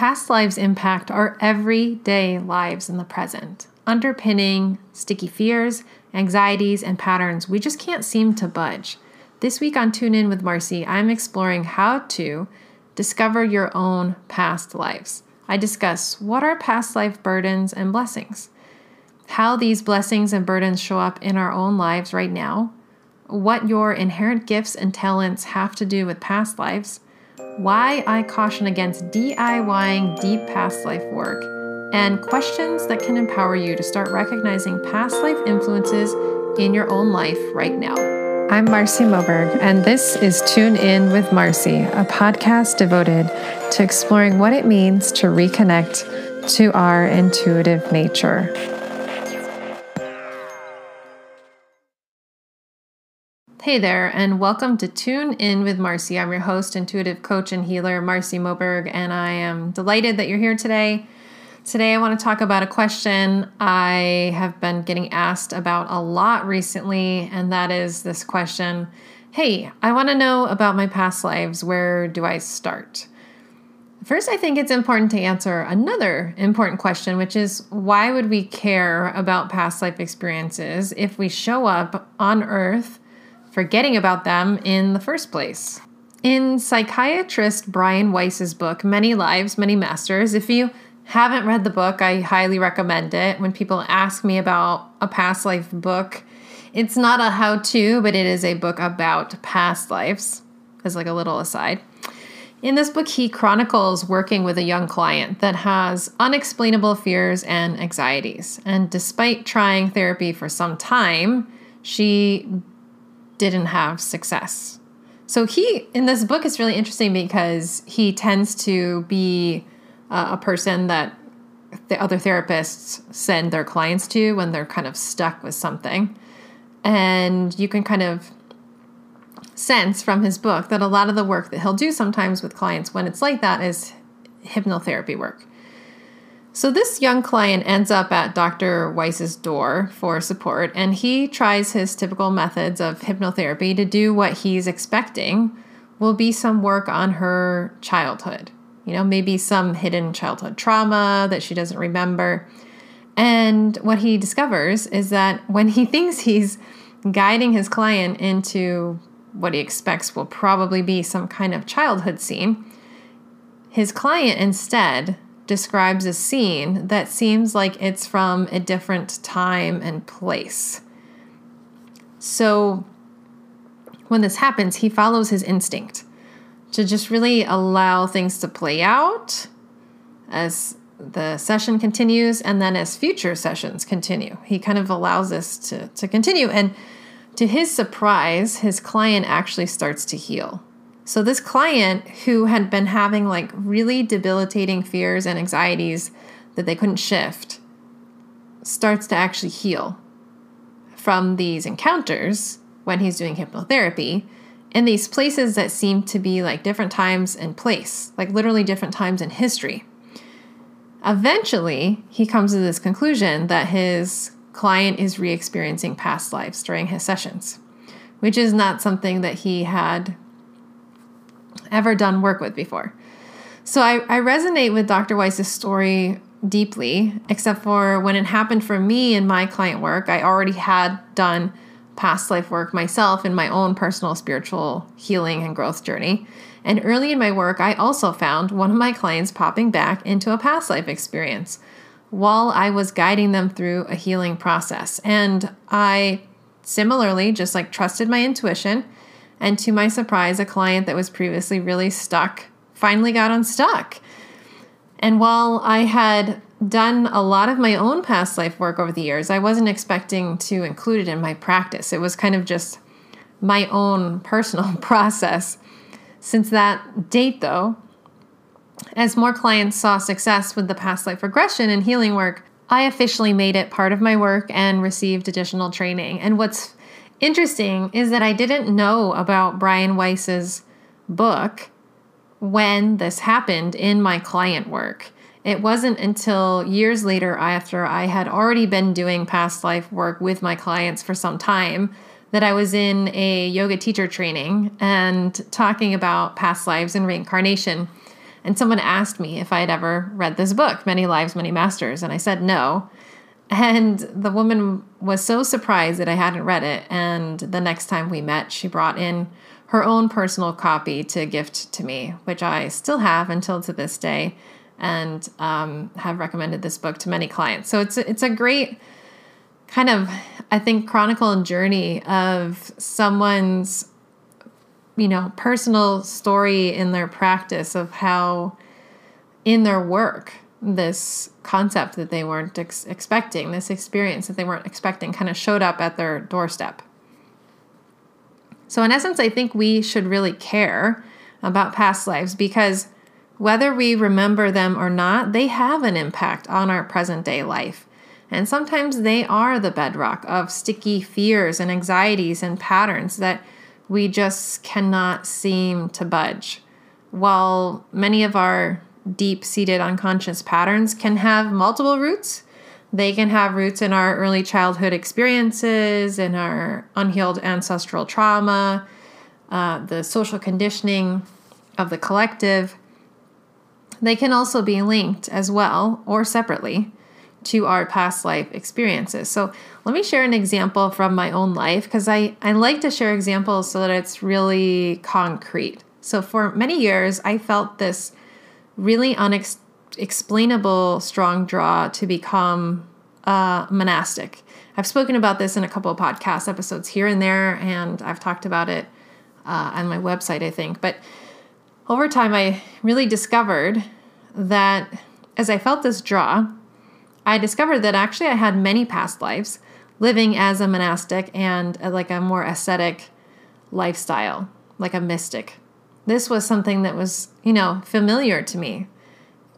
past lives impact our everyday lives in the present, underpinning sticky fears, anxieties, and patterns we just can't seem to budge. This week on Tune In with Marci, I'm exploring how to discover your own past lives. I discuss what are past life burdens and blessings, how these blessings and burdens show up in our own lives right now, what your inherent gifts and talents have to do with past lives, why I caution against DIYing deep past life work, and questions that can empower you to start recognizing past life influences in your own life right now. I'm Marci Moberg, and this is Tune In with Marci, a podcast devoted to exploring what it means to reconnect to our intuitive nature. Hey there, and welcome to Tune In with Marci. I'm your host, intuitive coach, and healer, Marci Moberg, and I am delighted that you're here today. Today, I want to talk about a question I have been getting asked about a lot recently, and that is this question Hey, I want to know about my past lives. Where do I start? First, I think it's important to answer another important question, which is why would we care about past life experiences if we show up on Earth? Forgetting about them in the first place. In psychiatrist Brian Weiss's book, Many Lives, Many Masters, if you haven't read the book, I highly recommend it. When people ask me about a past life book, it's not a how to, but it is a book about past lives, as like a little aside. In this book, he chronicles working with a young client that has unexplainable fears and anxieties. And despite trying therapy for some time, she didn't have success. So he in this book is really interesting because he tends to be uh, a person that the other therapists send their clients to when they're kind of stuck with something. And you can kind of sense from his book that a lot of the work that he'll do sometimes with clients when it's like that is hypnotherapy work. So this young client ends up at Dr. Weiss's door for support, and he tries his typical methods of hypnotherapy to do what he's expecting will be some work on her childhood. You know, maybe some hidden childhood trauma that she doesn't remember. And what he discovers is that when he thinks he's guiding his client into what he expects will probably be some kind of childhood scene, his client instead describes a scene that seems like it's from a different time and place. So when this happens, he follows his instinct to just really allow things to play out as the session continues and then as future sessions continue. He kind of allows this to, to continue. And to his surprise, his client actually starts to heal. So, this client who had been having like really debilitating fears and anxieties that they couldn't shift starts to actually heal from these encounters when he's doing hypnotherapy in these places that seem to be like different times and place, like literally different times in history. Eventually, he comes to this conclusion that his client is re experiencing past lives during his sessions, which is not something that he had ever done work with before. So I, I resonate with Dr. Weiss's story deeply, except for when it happened for me in my client work, I already had done past life work myself in my own personal spiritual healing and growth journey. And early in my work, I also found one of my clients popping back into a past life experience while I was guiding them through a healing process. And I similarly just like trusted my intuition and to my surprise, a client that was previously really stuck finally got unstuck. And while I had done a lot of my own past life work over the years, I wasn't expecting to include it in my practice. It was kind of just my own personal process. Since that date, though, as more clients saw success with the past life regression and healing work, I officially made it part of my work and received additional training. And what's interesting is that I didn't know about Brian Weiss's book when this happened in my client work. It wasn't until years later, after I had already been doing past life work with my clients for some time, that I was in a yoga teacher training and talking about past lives and reincarnation. And someone asked me if I had ever read this book, Many Lives, Many Masters, and I said no. And the woman was so surprised that I hadn't read it. And the next time we met, she brought in her own personal copy to gift to me, which I still have until to this day, and um, have recommended this book to many clients. So it's it's a great kind of, I think, chronicle and journey of someone's, you know, personal story in their practice of how, in their work, this concept that they weren't ex- expecting, this experience that they weren't expecting, kind of showed up at their doorstep. So, in essence, I think we should really care about past lives because whether we remember them or not, they have an impact on our present day life. And sometimes they are the bedrock of sticky fears and anxieties and patterns that we just cannot seem to budge. While many of our deep seated unconscious patterns can have multiple roots, they can have roots in our early childhood experiences, in our unhealed ancestral trauma, uh, the social conditioning of the collective. They can also be linked as well or separately to our past life experiences. So let me share an example from my own life because I, I like to share examples so that it's really concrete. So for many years, I felt this really unexplainable strong draw to become uh, monastic. I've spoken about this in a couple of podcast episodes here and there, and I've talked about it uh, on my website, I think. But over time, I really discovered that as I felt this draw, I discovered that actually I had many past lives living as a monastic and a, like a more ascetic lifestyle, like a mystic. This was something that was, you know, familiar to me,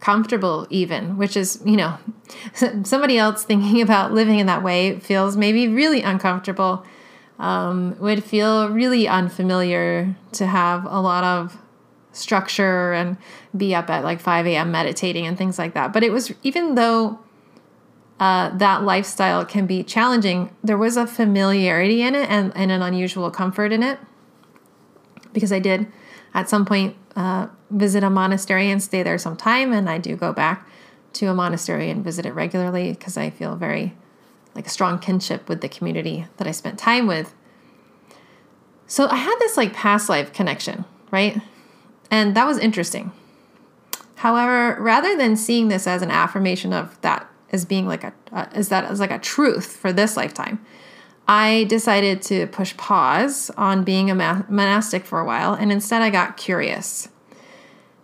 comfortable even, which is, you know, somebody else thinking about living in that way feels maybe really uncomfortable, um, would feel really unfamiliar to have a lot of structure and be up at like 5 a.m. meditating and things like that. But it was, even though uh, that lifestyle can be challenging, there was a familiarity in it and, and an unusual comfort in it. Because I did at some point uh, visit a monastery and stay there some time, and I do go back to a monastery and visit it regularly because I feel very like a strong kinship with the community that I spent time with. So I had this like past life connection, right? And that was interesting. However, rather than seeing this as an affirmation of that as being like a uh, is that as like a truth for this lifetime. I decided to push pause on being a monastic for a while and instead I got curious.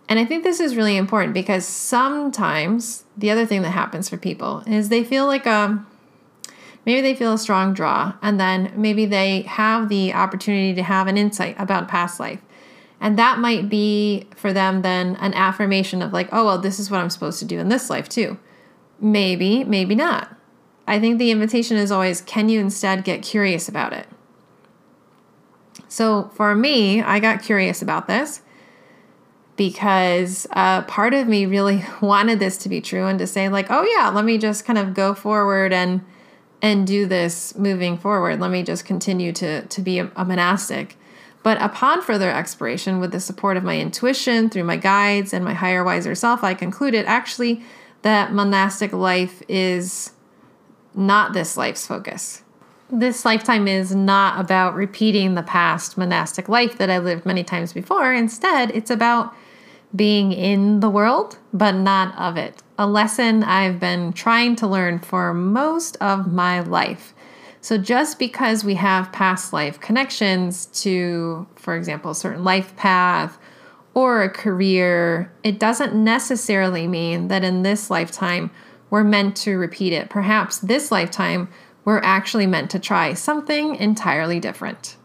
And I think this is really important because sometimes the other thing that happens for people is they feel like a um, maybe they feel a strong draw and then maybe they have the opportunity to have an insight about past life. And that might be for them then an affirmation of like, oh well, this is what I'm supposed to do in this life too. Maybe, maybe not. I think the invitation is always can you instead get curious about it? So for me, I got curious about this because uh, part of me really wanted this to be true and to say like, oh yeah, let me just kind of go forward and and do this moving forward. Let me just continue to to be a, a monastic. But upon further exploration, with the support of my intuition through my guides and my higher wiser self, I concluded actually that monastic life is not this life's focus. This lifetime is not about repeating the past monastic life that I lived many times before. Instead, it's about being in the world, but not of it. A lesson I've been trying to learn for most of my life. So, just because we have past life connections to, for example, a certain life path or a career, it doesn't necessarily mean that in this lifetime we're meant to repeat it. Perhaps this lifetime we're actually meant to try something entirely different.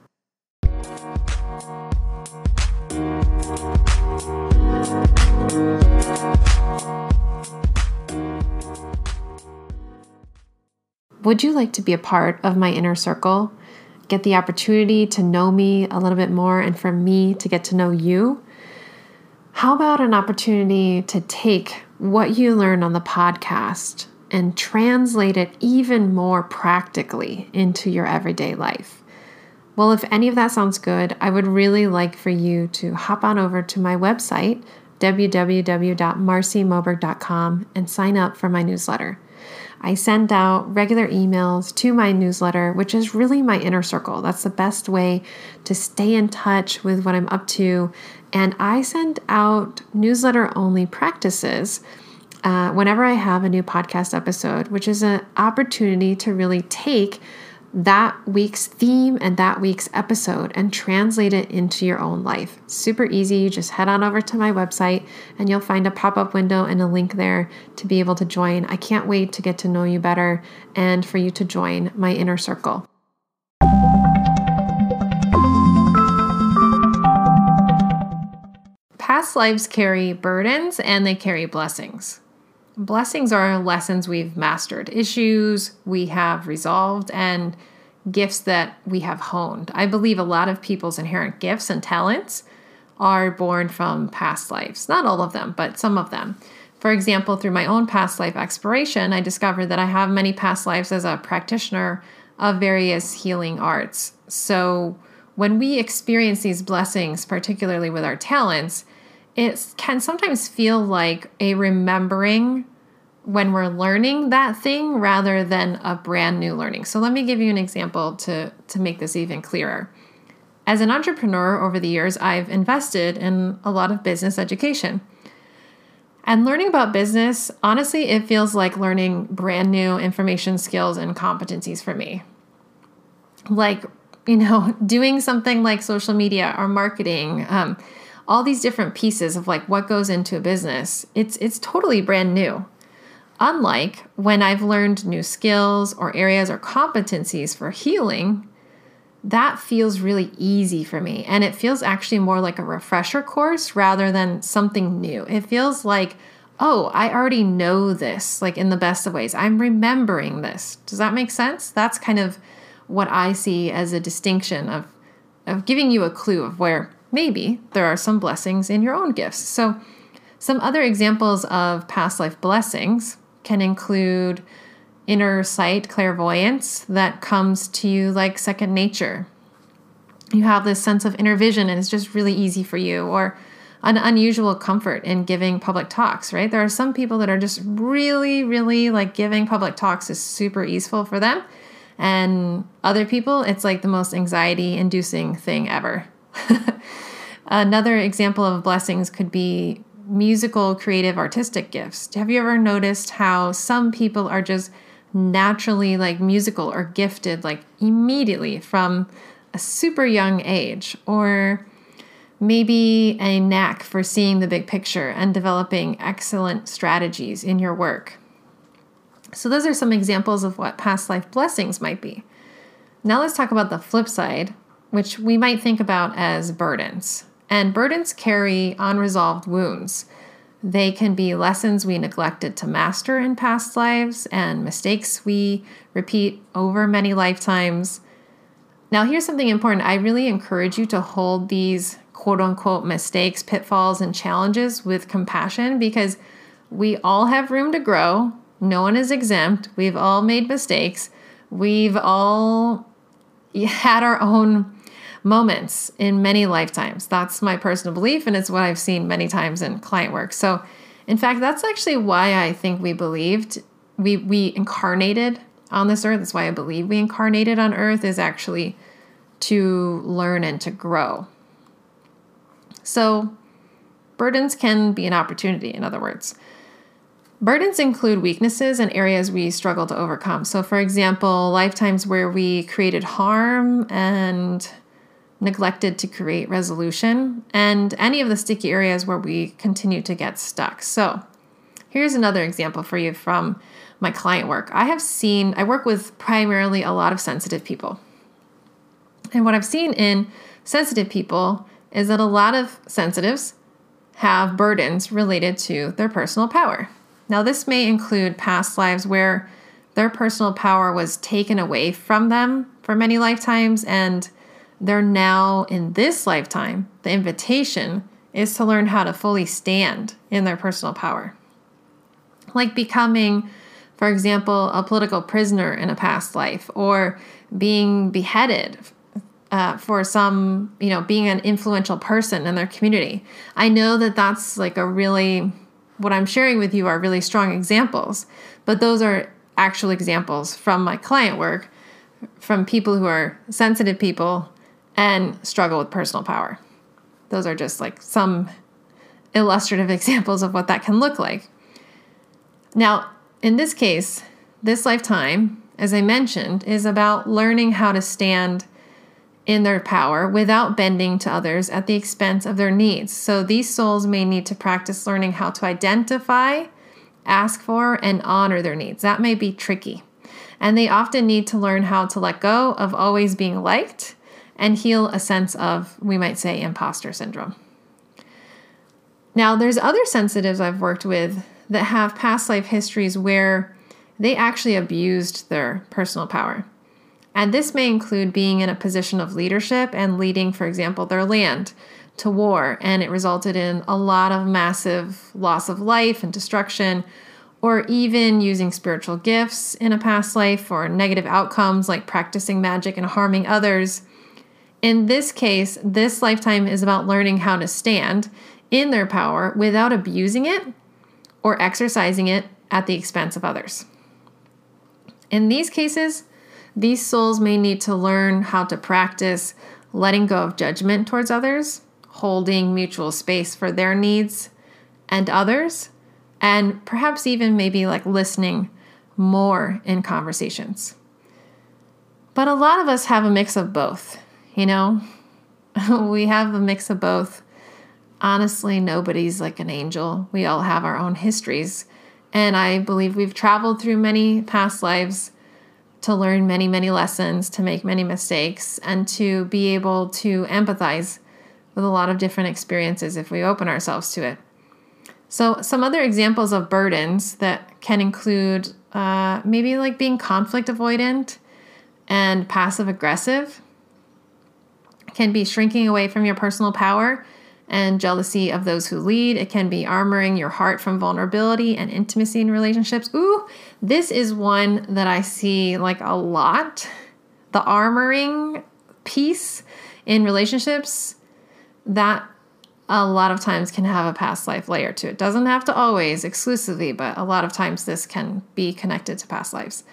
Would you like to be a part of my inner circle? Get the opportunity to know me a little bit more and for me to get to know you? How about an opportunity to take what you learn on the podcast and translate it even more practically into your everyday life? Well, if any of that sounds good, I would really like for you to hop on over to my website, www.marcimoberg.com and sign up for my newsletter. I send out regular emails to my newsletter, which is really my inner circle. That's the best way to stay in touch with what I'm up to. And I send out newsletter only practices uh, whenever I have a new podcast episode, which is an opportunity to really take that week's theme and that week's episode and translate it into your own life. Super easy. You just head on over to my website and you'll find a pop up window and a link there to be able to join. I can't wait to get to know you better and for you to join my inner circle. Past lives carry burdens and they carry blessings. Blessings are lessons we've mastered, issues we have resolved, and gifts that we have honed. I believe a lot of people's inherent gifts and talents are born from past lives. Not all of them, but some of them. For example, through my own past life exploration, I discovered that I have many past lives as a practitioner of various healing arts. So, when we experience these blessings, particularly with our talents, it can sometimes feel like a remembering when we're learning that thing rather than a brand new learning. So let me give you an example to, to make this even clearer. As an entrepreneur over the years, I've invested in a lot of business education. And learning about business, honestly, it feels like learning brand new information skills and competencies for me. Like, you know, doing something like social media or marketing, um, all these different pieces of like what goes into a business it's it's totally brand new. Unlike when i've learned new skills or areas or competencies for healing that feels really easy for me and it feels actually more like a refresher course rather than something new. It feels like oh i already know this like in the best of ways. I'm remembering this. Does that make sense? That's kind of what i see as a distinction of of giving you a clue of where maybe there are some blessings in your own gifts. So, some other examples of past life blessings can include inner sight clairvoyance that comes to you like second nature. You have this sense of inner vision and it's just really easy for you, or an unusual comfort in giving public talks, right? There are some people that are just really, really like giving public talks is super easeful for them. And other people, it's like the most anxiety inducing thing ever. Another example of blessings could be musical, creative, artistic gifts. Have you ever noticed how some people are just naturally like musical or gifted like immediately from a super young age? Or maybe a knack for seeing the big picture and developing excellent strategies in your work. So, those are some examples of what past life blessings might be. Now, let's talk about the flip side, which we might think about as burdens. And burdens carry unresolved wounds. They can be lessons we neglected to master in past lives and mistakes we repeat over many lifetimes. Now, here's something important. I really encourage you to hold these quote unquote mistakes, pitfalls, and challenges with compassion because we all have room to grow. No one is exempt. We've all made mistakes. We've all had our own moments in many lifetimes. That's my personal belief, and it's what I've seen many times in client work. So, in fact, that's actually why I think we believed we we incarnated on this earth. That's why I believe we incarnated on earth is actually to learn and to grow. So, burdens can be an opportunity, in other words. Burdens include weaknesses and areas we struggle to overcome. So, for example, lifetimes where we created harm and neglected to create resolution, and any of the sticky areas where we continue to get stuck. So, here's another example for you from my client work. I have seen, I work with primarily a lot of sensitive people. And what I've seen in sensitive people is that a lot of sensitives have burdens related to their personal power. Now, this may include past lives where their personal power was taken away from them for many lifetimes and they're now in this lifetime, the invitation is to learn how to fully stand in their personal power. Like becoming, for example, a political prisoner in a past life or being beheaded uh, for some, you know, being an influential person in their community. I know that that's like a really, what I'm sharing with you are really strong examples, but those are actual examples from my client work, from people who are sensitive people and struggle with personal power. Those are just like some illustrative examples of what that can look like. Now, in this case, this lifetime, as I mentioned, is about learning how to stand in their power without bending to others at the expense of their needs. So these souls may need to practice learning how to identify, ask for, and honor their needs. That may be tricky. And they often need to learn how to let go of always being liked and heal a sense of, we might say, imposter syndrome. Now, there's other sensitives I've worked with that have past life histories where they actually abused their personal power. And this may include being in a position of leadership and leading, for example, their land to war, and it resulted in a lot of massive loss of life and destruction, or even using spiritual gifts in a past life for negative outcomes like practicing magic and harming others. In this case, this lifetime is about learning how to stand in their power without abusing it or exercising it at the expense of others. In these cases, these souls may need to learn how to practice letting go of judgment towards others, holding mutual space for their needs and others, and perhaps even maybe like listening more in conversations. But a lot of us have a mix of both, you know? we have a mix of both. Honestly, nobody's like an angel. We all have our own histories. And I believe we've traveled through many past lives to learn many, many lessons, to make many mistakes, and to be able to empathize with a lot of different experiences if we open ourselves to it. So, some other examples of burdens that can include uh, maybe like being conflict avoidant and passive aggressive, can be shrinking away from your personal power and jealousy of those who lead. It can be armoring your heart from vulnerability and intimacy in relationships. Ooh, this is one that I see like a lot. The armoring piece in relationships that a lot of times can have a past life layer to it. Doesn't have to always exclusively, but a lot of times this can be connected to past lives.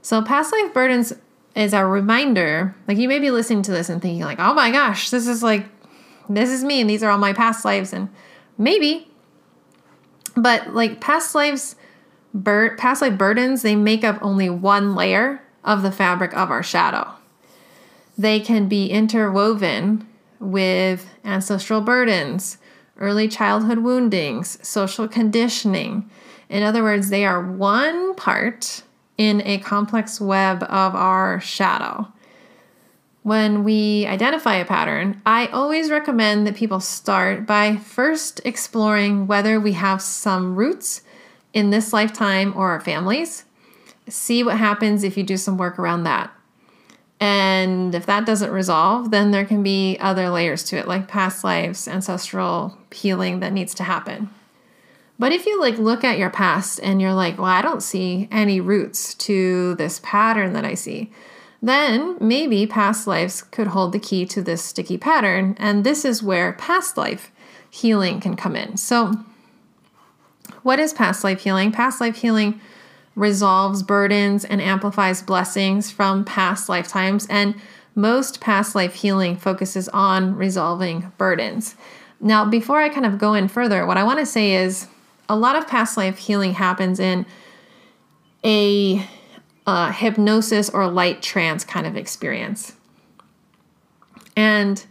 So past life burdens is a reminder, like you may be listening to this and thinking like, "Oh my gosh, this is like this is me and these are all my past lives and maybe. But like past lives bur- past life burdens they make up only one layer of the fabric of our shadow. They can be interwoven with ancestral burdens early childhood woundings social conditioning. In other words they are one part in a complex web of our shadow when we identify a pattern, I always recommend that people start by first exploring whether we have some roots in this lifetime or our families. See what happens if you do some work around that. And if that doesn't resolve, then there can be other layers to it, like past lives, ancestral healing that needs to happen. But if you like look at your past and you're like, well, I don't see any roots to this pattern that I see, then maybe past lives could hold the key to this sticky pattern. And this is where past life healing can come in. So, what is past life healing? Past life healing resolves burdens and amplifies blessings from past lifetimes. And most past life healing focuses on resolving burdens. Now, before I kind of go in further, what I want to say is a lot of past life healing happens in a uh, hypnosis or light trance kind of experience. And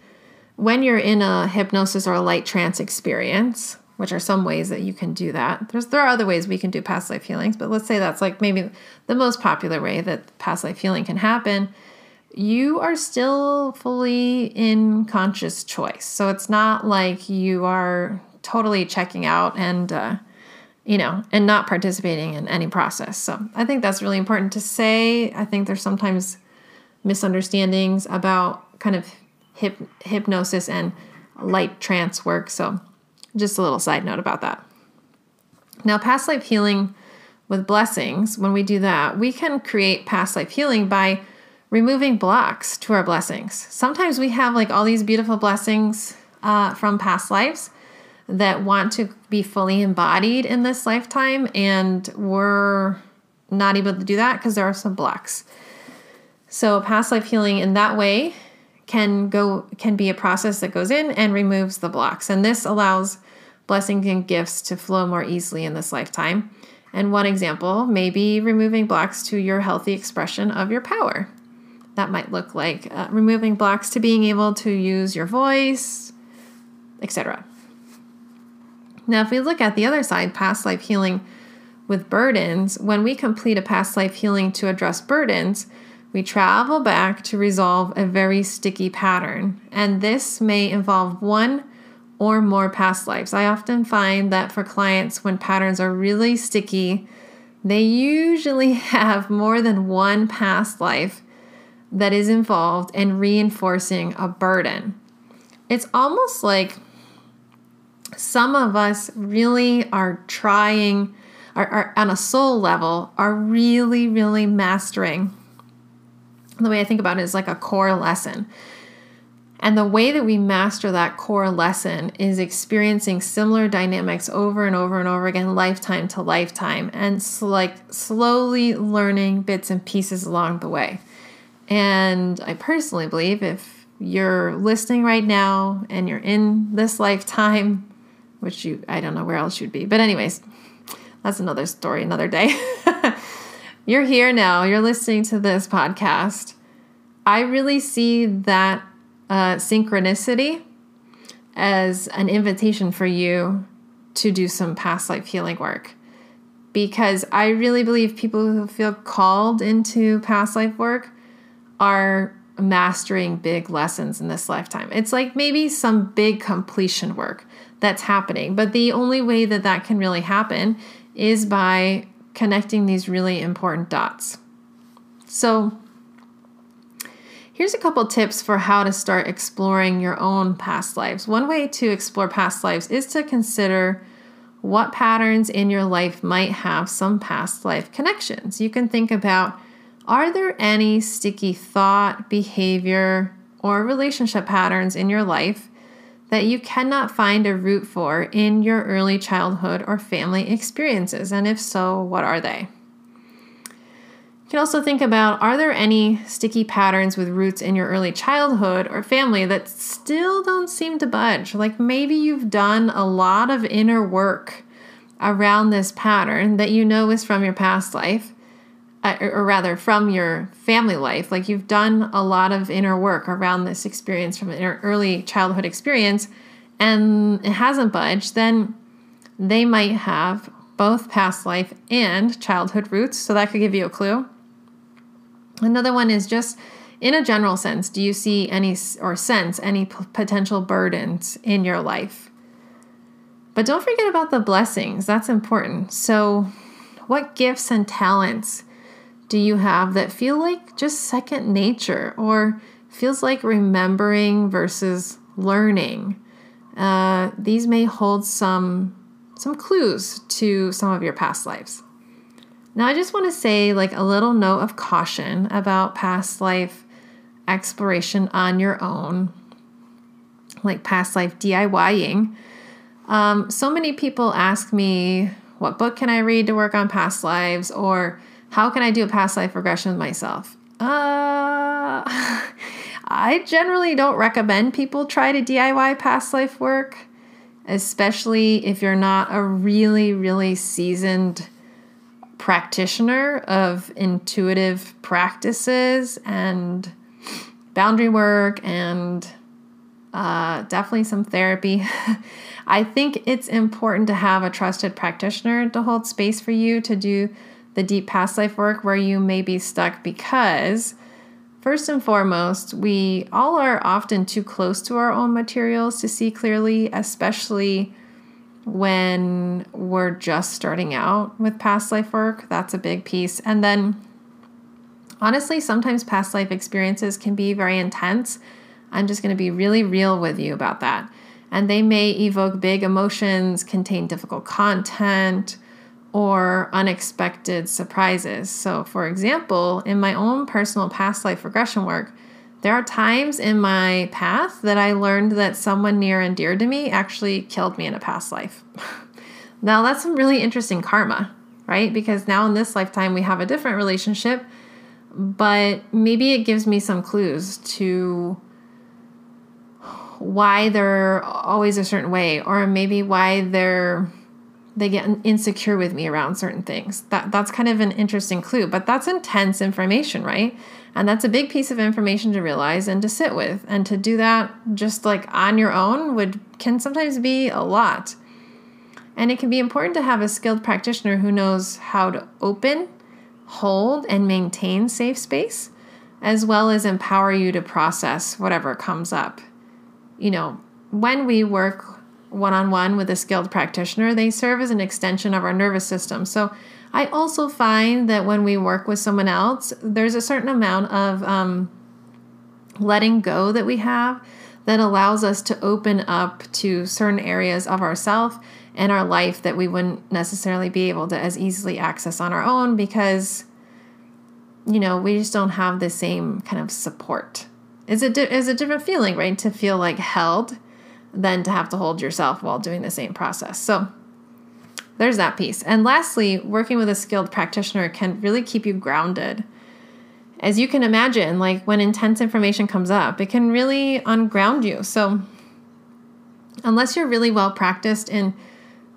when you're in a hypnosis or a light trance experience, which are some ways that you can do that. There's there are other ways we can do past life healings, but let's say that's like maybe the most popular way that past life healing can happen. You are still fully in conscious choice. So it's not like you are totally checking out and uh, you know, and not participating in any process. So I think that's really important to say. I think there's sometimes misunderstandings about kind of hip, hypnosis and light trance work. So just a little side note about that. Now, past life healing with blessings, when we do that, we can create past life healing by removing blocks to our blessings. Sometimes we have like all these beautiful blessings uh, from past lives that want to be fully embodied in this lifetime, and we're not able to do that because there are some blocks. So, past life healing in that way can go can be a process that goes in and removes the blocks, and this allows blessings and gifts to flow more easily in this lifetime. And one example may be removing blocks to your healthy expression of your power. That might look like uh, removing blocks to being able to use your voice, etc. Now, if we look at the other side, past life healing with burdens, when we complete a past life healing to address burdens, we travel back to resolve a very sticky pattern. And this may involve one or more past lives. I often find that for clients, when patterns are really sticky, they usually have more than one past life that is involved in reinforcing a burden. It's almost like some of us really are trying, are, are on a soul level, are really, really mastering. The way I think about it is like a core lesson. And the way that we master that core lesson is experiencing similar dynamics over and over and over again, lifetime to lifetime, and like slowly learning bits and pieces along the way. And I personally believe if you're listening right now and you're in this lifetime, which you, I don't know where else you'd be, but, anyways, that's another story, another day. you're here now, you're listening to this podcast. I really see that uh, synchronicity as an invitation for you to do some past life healing work because I really believe people who feel called into past life work are mastering big lessons in this lifetime. It's like maybe some big completion work that's happening, but the only way that that can really happen is by connecting these really important dots. So, here's a couple tips for how to start exploring your own past lives. One way to explore past lives is to consider what patterns in your life might have some past life connections. You can think about are there any sticky thought, behavior, or relationship patterns in your life that you cannot find a root for in your early childhood or family experiences? And if so, what are they? You can also think about are there any sticky patterns with roots in your early childhood or family that still don't seem to budge? Like maybe you've done a lot of inner work around this pattern that you know is from your past life Uh, or rather from your family life like you've done a lot of inner work around this experience from an early childhood experience and it hasn't budged then they might have both past life and childhood roots. So that could give you a clue. Another one is just in a general sense do you see any or sense any p- potential burdens in your life? But don't forget about the blessings. That's important. So what gifts and talents do you have that feel like just second nature or feels like remembering versus learning? Uh, these may hold some some clues to some of your past lives. Now, I just want to say like a little note of caution about past life exploration on your own, like past life DIYing. Um, so many people ask me, what book can I read to work on past lives? Or how can I do a past life regression myself? Uh, I generally don't recommend people try to DIY past life work, especially if you're not a really, really seasoned practitioner of intuitive practices and boundary work and uh, definitely some therapy. I think it's important to have a trusted practitioner to hold space for you to do the deep past life work where you may be stuck because, first and foremost, we all are often too close to our own materials to see clearly, especially when we're just starting out with past life work. That's a big piece. And then, honestly, sometimes past life experiences can be very intense. I'm just going to be really real with you about that. And they may evoke big emotions, contain difficult content, or unexpected surprises. So, for example, in my own personal past life regression work, there are times in my path that I learned that someone near and dear to me actually killed me in a past life. now, that's some really interesting karma, right? Because now in this lifetime, we have a different relationship, but maybe it gives me some clues to why they're always a certain way, or maybe why they're they get insecure with me around certain things. That that's kind of an interesting clue, but that's intense information, right? And that's a big piece of information to realize and to sit with. And to do that just like on your own would can sometimes be a lot. And it can be important to have a skilled practitioner who knows how to open, hold, and maintain safe space, as well as empower you to process whatever comes up. You know, when we work one on one with a skilled practitioner, they serve as an extension of our nervous system. So I also find that when we work with someone else, there's a certain amount of um, letting go that we have that allows us to open up to certain areas of ourself and our life that we wouldn't necessarily be able to as easily access on our own because you know we just don't have the same kind of support it's a, di- it's a different feeling right to feel like held than to have to hold yourself while doing the same process. So there's that piece. And lastly, working with a skilled practitioner can really keep you grounded. As you can imagine, like when intense information comes up, it can really unground you. So unless you're really well practiced in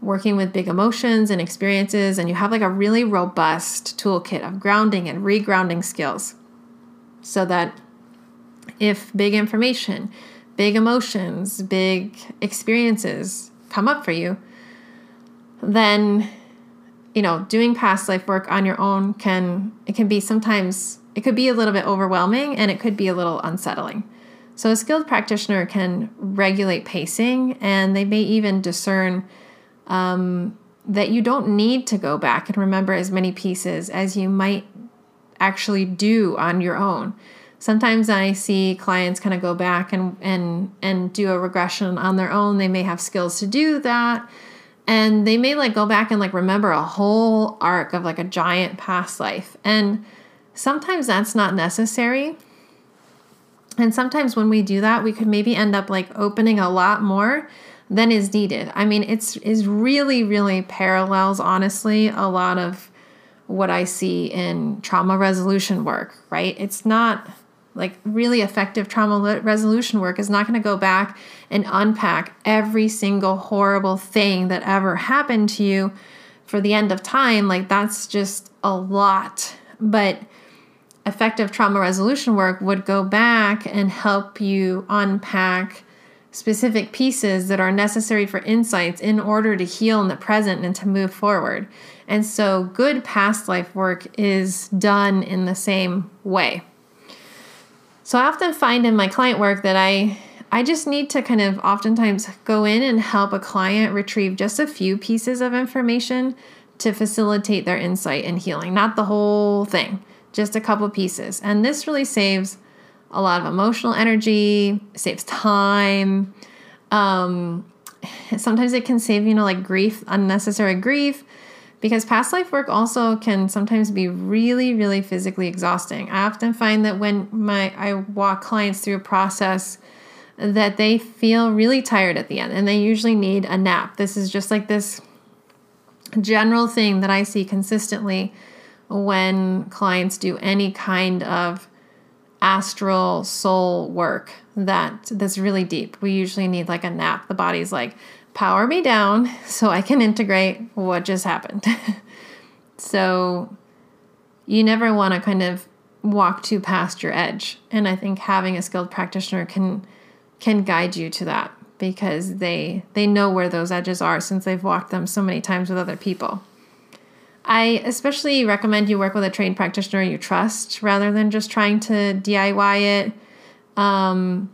working with big emotions and experiences and you have like a really robust toolkit of grounding and regrounding skills so that if big information big emotions, big experiences come up for you, then you know, doing past life work on your own can it can be sometimes it could be a little bit overwhelming and it could be a little unsettling. So a skilled practitioner can regulate pacing and they may even discern um, that you don't need to go back and remember as many pieces as you might actually do on your own sometimes I see clients kind of go back and and and do a regression on their own. They may have skills to do that. And they may like go back and like remember a whole arc of like a giant past life. And sometimes that's not necessary. And sometimes when we do that, we could maybe end up like opening a lot more than is needed. I mean, it's is really really parallels honestly a lot of what I see in trauma resolution work, right? It's not like really effective trauma resolution work is not going to go back and unpack every single horrible thing that ever happened to you for the end of time like that's just a lot but effective trauma resolution work would go back and help you unpack specific pieces that are necessary for insights in order to heal in the present and to move forward. And so, good past life work is done in the same way. So I often find in my client work that I I just need to kind of oftentimes go in and help a client retrieve just a few pieces of information to facilitate their insight and healing, not the whole thing, just a couple pieces. And this really saves a lot of emotional energy, saves time. Um, sometimes it can save, you know, like grief, unnecessary grief because past life work also can sometimes be really really physically exhausting. I often find that when my i walk clients through a process that they feel really tired at the end and they usually need a nap. This is just like this general thing that i see consistently when clients do any kind of astral soul work that that's really deep. We usually need like a nap. The body's like power me down so I can integrate what just happened. so you never want to kind of walk too past your edge. And I think having a skilled practitioner can can guide you to that because they they know where those edges are since they've walked them so many times with other people. I especially recommend you work with a trained practitioner you trust rather than just trying to DIY it. Um,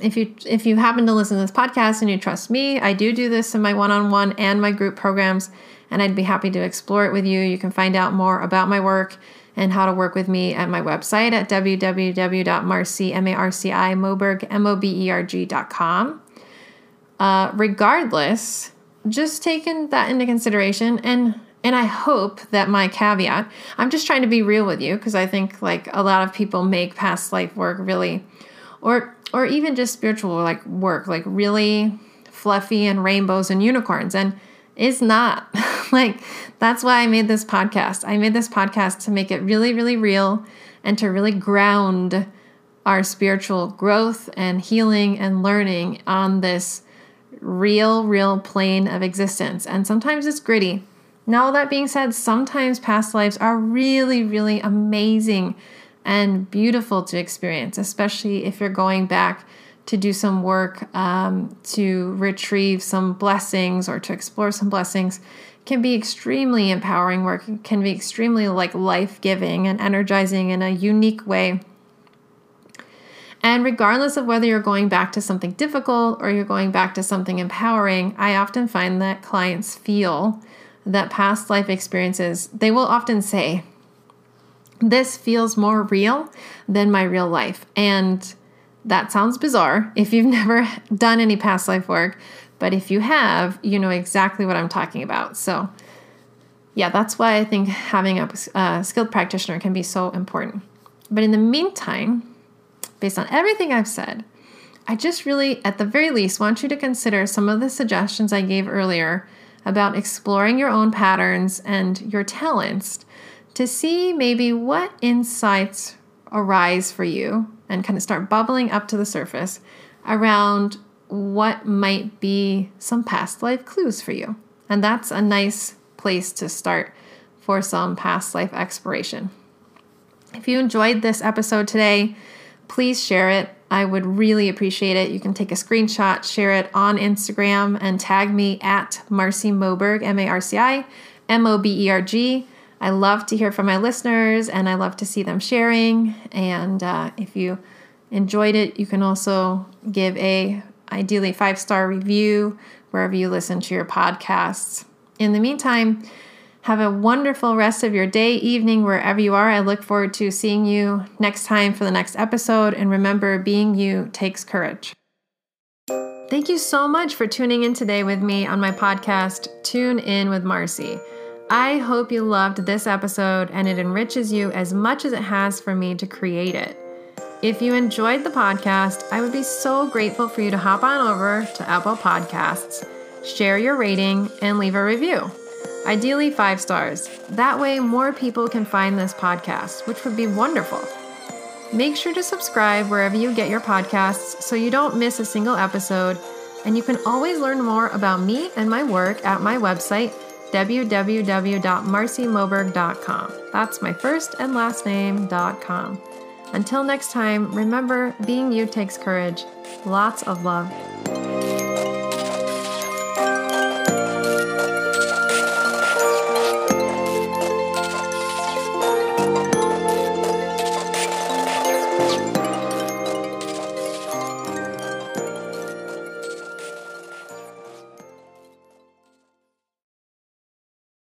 if you if you happen to listen to this podcast and you trust me, I do do this in my one-on-one and my group programs, and I'd be happy to explore it with you. You can find out more about my work and how to work with me at my website at www.marci, M-A-R-C-I, moberg, M-O-B-E-R-G.com. Uh, regardless, just taking that into consideration and and I hope that my caveat, I'm just trying to be real with you because I think like a lot of people make past life work really or or even just spiritual like work like really fluffy and rainbows and unicorns and it's not. like that's why I made this podcast. I made this podcast to make it really really real and to really ground our spiritual growth and healing and learning on this real, real plane of existence. And sometimes it's gritty. Now, all that being said, sometimes past lives are really, really amazing and beautiful to experience, especially if you're going back to do some work um, to retrieve some blessings or to explore some blessings. Can be extremely empowering work can be extremely like life-giving and energizing in a unique way. And regardless of whether you're going back to something difficult or you're going back to something empowering, I often find that clients feel that past life experiences, they will often say, This feels more real than my real life. And that sounds bizarre if you've never done any past life work, but if you have, you know exactly what I'm talking about. So, yeah, that's why I think having a, skilled practitioner can be so important. But in the meantime, based on everything I've said, I just really, at the very least, want you to consider some of the suggestions I gave earlier about exploring your own patterns and your talents to see maybe what insights arise for you and kind of start bubbling up to the surface around what might be some past life clues for you. And that's a nice place to start for some past life exploration. If you enjoyed this episode today, please share it. I would really appreciate it. You can take a screenshot, share it on Instagram, and tag me at Marci Moberg, M A R C I M O B E R G. I love to hear from my listeners and I love to see them sharing. And uh, if you enjoyed it, you can also give a ideally five star review wherever you listen to your podcasts. In the meantime, have a wonderful rest of your day, evening, wherever you are. I look forward to seeing you next time for the next episode. And remember, being you takes courage. Thank you so much for tuning in today with me on my podcast, Tune In with Marci. I hope you loved this episode and it enriches you as much as it has for me to create it. If you enjoyed the podcast, I would be so grateful for you to hop on over to Apple Podcasts, share your rating, and leave a review. Ideally, five stars. That way, more people can find this podcast, which would be wonderful. Make sure to subscribe wherever you get your podcasts so you don't miss a single episode. And you can always learn more about me and my work at my website, www.marcimoberg.com. That's my first and last name.com. Until next time, remember being you takes courage. Lots of love.